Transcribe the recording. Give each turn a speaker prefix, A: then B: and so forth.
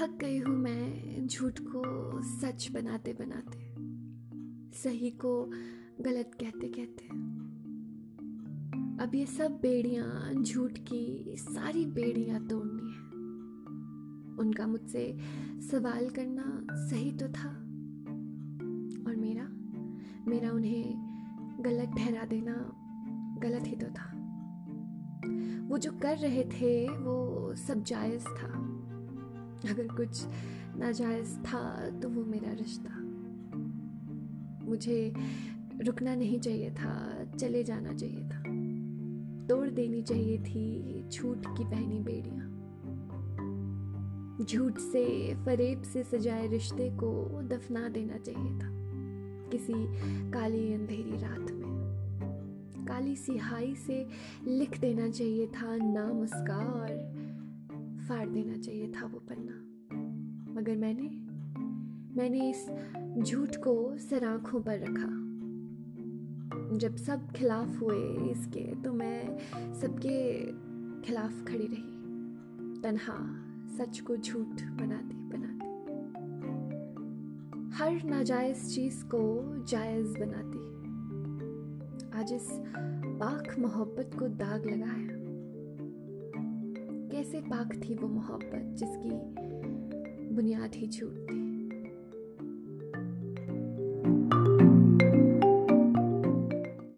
A: थक गई हूँ मैं झूठ को सच बनाते बनाते। सही को गलत कहते कहते। अब ये सब बेड़ियाँ, झूठ की सारी बेड़ियाँ तोड़नी है। उनका मुझसे सवाल करना सही तो था। और मेरा मेरा उन्हें गलत ठहरा देना गलत ही तो था। वो जो कर रहे थे, वो सब जायज़ था। अगर कुछ नाजायज़ था तो वो मेरा रिश्ता। मुझे रुकना नहीं चाहिए था, चले जाना चाहिए था। तोड़ देनी चाहिए थी झूठ की पहनी बेड़ियाँ। झूठ से, फरेब से सजाए रिश्ते को दफना देना चाहिए था। किसी काली अंधेरी रात में। काली सिहाई से लिख देना चाहिए था नाम उसका और फाड़ देना चाहिए था वो पन्ना। मगर मैंने मैंने इस झूठ को सराखों पर रखा। जब सब खिलाफ हुए इसके तो मैं सबके खिलाफ खड़ी रही। तन्हा, सच को झूठ बनाती बनाती। हर नाजायज चीज़ को जायज़ बनाती। आज इस पाक मोहब्बत को दाग लगाया कैसे पाक थी वो मोहब्बत जिसकी बुनियाद ही छूट थी।